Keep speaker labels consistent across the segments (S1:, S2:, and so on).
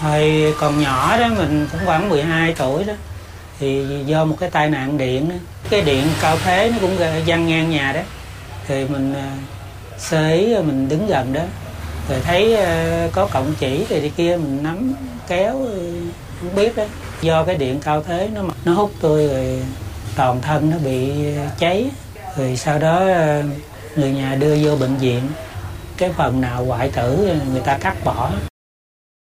S1: Hồi còn nhỏ đó mình cũng khoảng 12 tuổi đó thì do một cái tai nạn điện đó, cái điện cao thế nó cũng văng ngang nhà đó. Thì mình à, sơ ý mình đứng gần đó rồi thấy à, có cọng chỉ thì đi kia mình nắm kéo à, không biết đó. Do cái điện cao thế nó nó hút tôi rồi toàn thân nó bị cháy rồi sau đó người nhà đưa vô bệnh viện. Cái phần nào hoại tử người ta cắt bỏ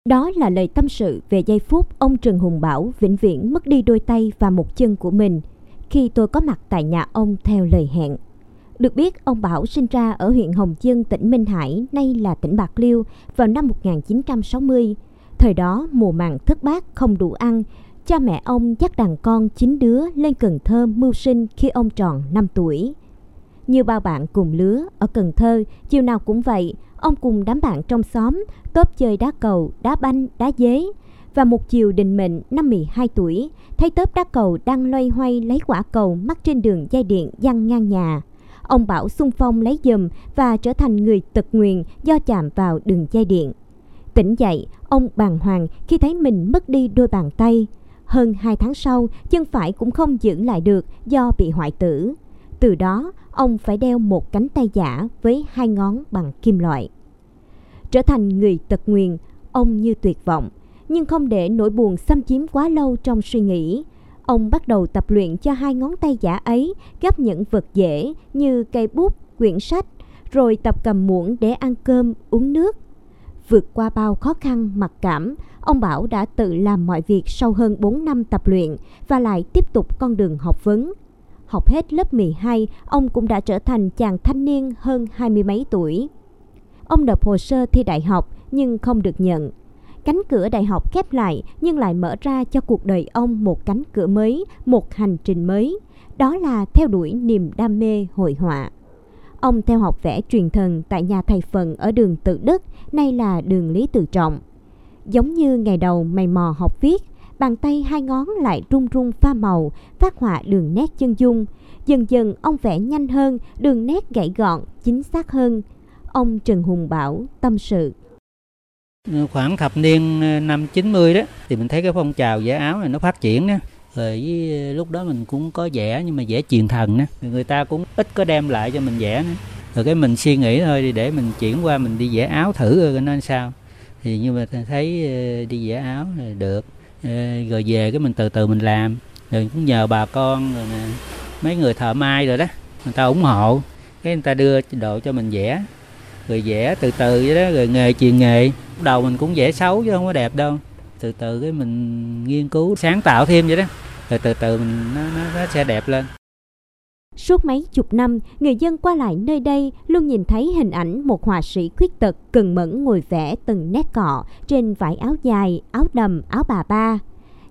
S2: đó là lời tâm sự về giây phút ông Trần Hùng Bảo vĩnh viễn mất đi đôi tay và một chân của mình khi tôi có mặt tại nhà ông theo lời hẹn. Được biết, ông Bảo sinh ra ở huyện Hồng Dân, tỉnh Minh Hải, nay là tỉnh Bạc Liêu, vào năm 1960. Thời đó, mùa màng thất bát không đủ ăn, cha mẹ ông dắt đàn con chín đứa lên Cần Thơ mưu sinh khi ông tròn 5 tuổi. Như bao bạn cùng lứa ở Cần Thơ, chiều nào cũng vậy, ông cùng đám bạn trong xóm tốp chơi đá cầu, đá banh, đá dế. Và một chiều định mệnh năm 12 tuổi, thấy tớp đá cầu đang loay hoay lấy quả cầu mắc trên đường dây điện văng ngang nhà. Ông Bảo xung phong lấy giùm và trở thành người tật nguyền do chạm vào đường dây điện. Tỉnh dậy, ông bàng hoàng khi thấy mình mất đi đôi bàn tay. Hơn 2 tháng sau, chân phải cũng không giữ lại được do bị hoại tử. Từ đó, ông phải đeo một cánh tay giả với hai ngón bằng kim loại. Trở thành người tật nguyền, ông như tuyệt vọng, nhưng không để nỗi buồn xâm chiếm quá lâu trong suy nghĩ. Ông bắt đầu tập luyện cho hai ngón tay giả ấy gấp những vật dễ như cây bút, quyển sách, rồi tập cầm muỗng để ăn cơm, uống nước. Vượt qua bao khó khăn, mặc cảm, ông Bảo đã tự làm mọi việc sau hơn 4 năm tập luyện và lại tiếp tục con đường học vấn. Học hết lớp 12, ông cũng đã trở thành chàng thanh niên hơn hai mươi mấy tuổi. Ông nộp hồ sơ thi đại học nhưng không được nhận. Cánh cửa đại học khép lại nhưng lại mở ra cho cuộc đời ông một cánh cửa mới, một hành trình mới. Đó là theo đuổi niềm đam mê hội họa. Ông theo học vẽ truyền thần tại nhà thầy Phần ở đường Tự Đức, nay là đường Lý Tự Trọng. Giống như ngày đầu mày mò học viết, bàn tay hai ngón lại run run pha màu, phát họa đường nét chân dung. Dần dần ông vẽ nhanh hơn, đường nét gãy gọn, chính xác hơn. Ông Trần Hùng Bảo tâm sự.
S1: Ờ, khoảng thập niên ờ, năm 90 đó thì mình thấy cái phong trào vẽ áo này nó phát triển đó. Rồi với ờ, lúc đó mình cũng có vẽ nhưng mà vẽ truyền thần á Người ta cũng ít có đem lại cho mình vẽ nữa. Rồi cái mình suy nghĩ thôi để mình chuyển qua mình đi vẽ áo thử rồi nó sao. Thì nhưng mà thấy đi vẽ áo là được. Rồi về cái mình từ từ mình làm. Rồi cũng nhờ bà con rồi mấy người thợ may rồi đó. Người ta ủng hộ. Cái người ta đưa độ cho mình vẽ rồi vẽ từ từ vậy đó rồi nghề truyền nghề đầu mình cũng vẽ xấu chứ không có đẹp đâu từ từ cái mình nghiên cứu sáng tạo thêm vậy đó rồi từ từ mình nó, nó, nó sẽ đẹp lên
S2: Suốt mấy chục năm, người dân qua lại nơi đây luôn nhìn thấy hình ảnh một họa sĩ khuyết tật cần mẫn ngồi vẽ từng nét cọ trên vải áo dài, áo đầm, áo bà ba.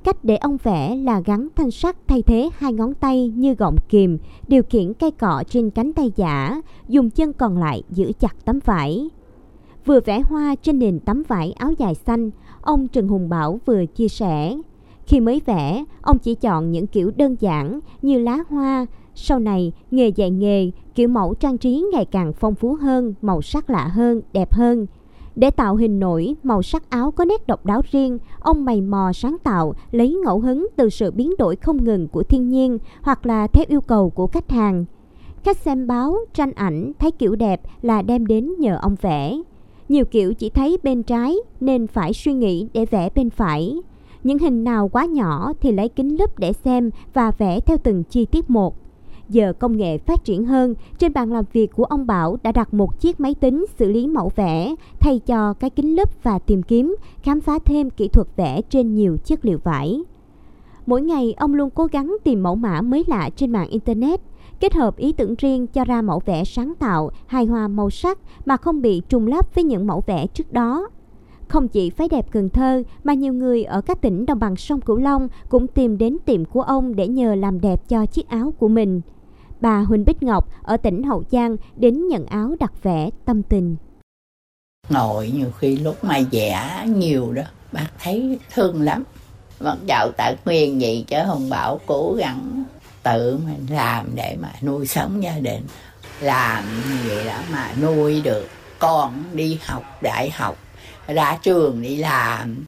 S2: Cách để ông vẽ là gắn thanh sắt thay thế hai ngón tay như gọng kìm, điều khiển cây cọ trên cánh tay giả, dùng chân còn lại giữ chặt tấm vải. Vừa vẽ hoa trên nền tấm vải áo dài xanh, ông Trần Hùng Bảo vừa chia sẻ. Khi mới vẽ, ông chỉ chọn những kiểu đơn giản như lá hoa. Sau này, nghề dạy nghề, kiểu mẫu trang trí ngày càng phong phú hơn, màu sắc lạ hơn, đẹp hơn – để tạo hình nổi, màu sắc áo có nét độc đáo riêng, ông mày mò sáng tạo, lấy ngẫu hứng từ sự biến đổi không ngừng của thiên nhiên hoặc là theo yêu cầu của khách hàng. Khách xem báo, tranh ảnh, thấy kiểu đẹp là đem đến nhờ ông vẽ. Nhiều kiểu chỉ thấy bên trái nên phải suy nghĩ để vẽ bên phải. Những hình nào quá nhỏ thì lấy kính lúp để xem và vẽ theo từng chi tiết một. Giờ công nghệ phát triển hơn, trên bàn làm việc của ông Bảo đã đặt một chiếc máy tính xử lý mẫu vẽ, thay cho cái kính lúp và tìm kiếm, khám phá thêm kỹ thuật vẽ trên nhiều chất liệu vải. Mỗi ngày ông luôn cố gắng tìm mẫu mã mới lạ trên mạng Internet, kết hợp ý tưởng riêng cho ra mẫu vẽ sáng tạo, hài hòa màu sắc mà không bị trùng lắp với những mẫu vẽ trước đó. Không chỉ phái đẹp Cần Thơ mà nhiều người ở các tỉnh đồng bằng sông Cửu Long cũng tìm đến tiệm của ông để nhờ làm đẹp cho chiếc áo của mình bà Huỳnh Bích Ngọc ở tỉnh Hậu Giang đến nhận áo đặt vẽ tâm tình.
S3: Ngồi nhiều khi lúc mà vẽ nhiều đó, bác thấy thương lắm. Mặc dạo tại nguyên vậy chứ không Bảo cố gắng tự mình làm để mà nuôi sống gia đình. Làm như vậy đó mà nuôi được con đi học đại học, ra trường đi làm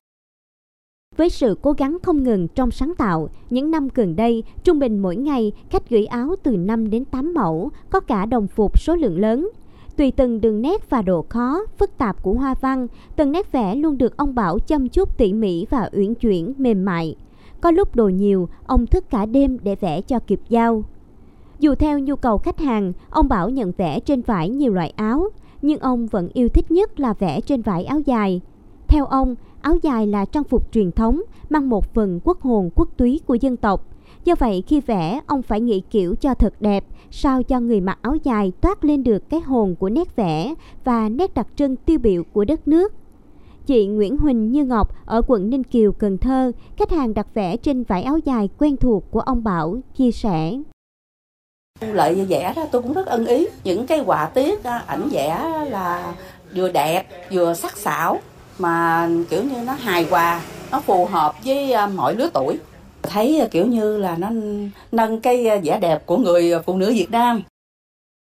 S2: với sự cố gắng không ngừng trong sáng tạo, những năm gần đây, trung bình mỗi ngày khách gửi áo từ 5 đến 8 mẫu, có cả đồng phục số lượng lớn. Tùy từng đường nét và độ khó, phức tạp của hoa văn, từng nét vẽ luôn được ông Bảo chăm chút tỉ mỉ và uyển chuyển, mềm mại. Có lúc đồ nhiều, ông thức cả đêm để vẽ cho kịp giao. Dù theo nhu cầu khách hàng, ông Bảo nhận vẽ trên vải nhiều loại áo, nhưng ông vẫn yêu thích nhất là vẽ trên vải áo dài. Theo ông, áo dài là trang phục truyền thống, mang một phần quốc hồn quốc túy của dân tộc. Do vậy khi vẽ, ông phải nghĩ kiểu cho thật đẹp, sao cho người mặc áo dài toát lên được cái hồn của nét vẽ và nét đặc trưng tiêu biểu của đất nước. Chị Nguyễn Huỳnh Như Ngọc ở quận Ninh Kiều, Cần Thơ, khách hàng đặt vẽ trên vải áo dài quen thuộc của ông Bảo, chia sẻ.
S4: Lợi vẽ đó tôi cũng rất ân ý. Những cái họa tiết ảnh vẽ là vừa đẹp, vừa sắc sảo, mà kiểu như nó hài hòa, nó phù hợp với à, mọi lứa tuổi. Thấy à, kiểu như là nó nâng cái à, vẻ đẹp của người phụ nữ Việt Nam.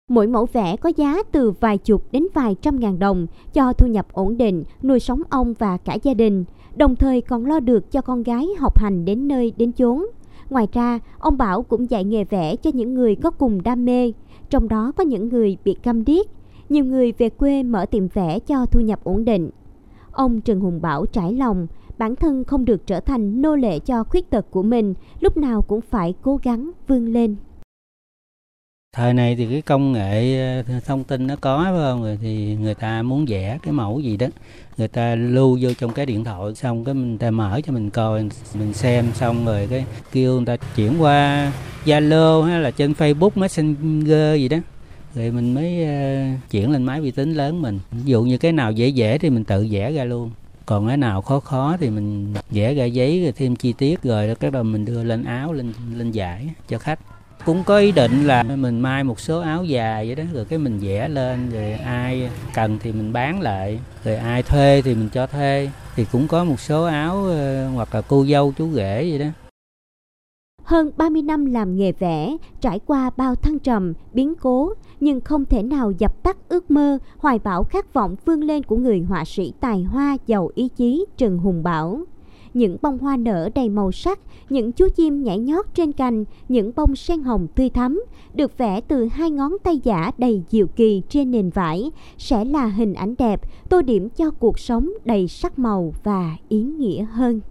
S2: Mỗi mẫu vẽ có giá từ vài chục đến vài trăm ngàn đồng cho thu nhập ổn định, nuôi sống ông và cả gia đình, đồng thời còn lo được cho con gái học hành đến nơi đến chốn. Ngoài ra, ông Bảo cũng dạy nghề vẽ cho những người có cùng đam mê, trong đó có những người bị câm điếc. Nhiều người về quê mở tiệm vẽ cho thu nhập ổn định. Ông Trần Hùng Bảo trải lòng, bản thân không được trở thành nô lệ cho khuyết tật của mình, lúc nào cũng phải cố gắng vươn lên.
S1: Thời này thì cái công nghệ ờ, thông tin nó có phải không? Rồi thì người ta muốn vẽ cái mẫu gì đó người ta lưu vô trong cái điện thoại xong cái mình ta mở cho mình coi mình xem xong rồi cái kêu người ta chuyển qua zalo hay là trên facebook messenger gì đó rồi mình mới uh, chuyển lên máy vi tính lớn mình. Ví dụ như cái nào dễ dễ thì mình tự vẽ ra luôn. Còn cái nào khó khó thì mình vẽ ra giấy rồi thêm chi tiết rồi cái đầu mình đưa lên áo lên lên giải cho khách. Cũng có ý định là mình may một số áo dài vậy đó rồi cái mình vẽ lên rồi ai cần thì mình bán lại rồi ai thuê thì mình cho thuê. Thì cũng có một số áo uh, hoặc là cô dâu chú rể vậy đó
S2: hơn 30 năm làm nghề vẽ, trải qua bao thăng trầm, biến cố, nhưng không thể nào dập tắt ước mơ, hoài bão khát vọng vươn lên của người họa sĩ tài hoa giàu ý chí Trần Hùng Bảo những bông hoa nở đầy màu sắc, những chú chim nhảy nhót trên cành, những bông sen hồng tươi thắm, được vẽ từ hai ngón tay giả đầy diệu kỳ trên nền vải, sẽ là hình ảnh đẹp, tô điểm cho cuộc sống đầy sắc màu và ý nghĩa hơn.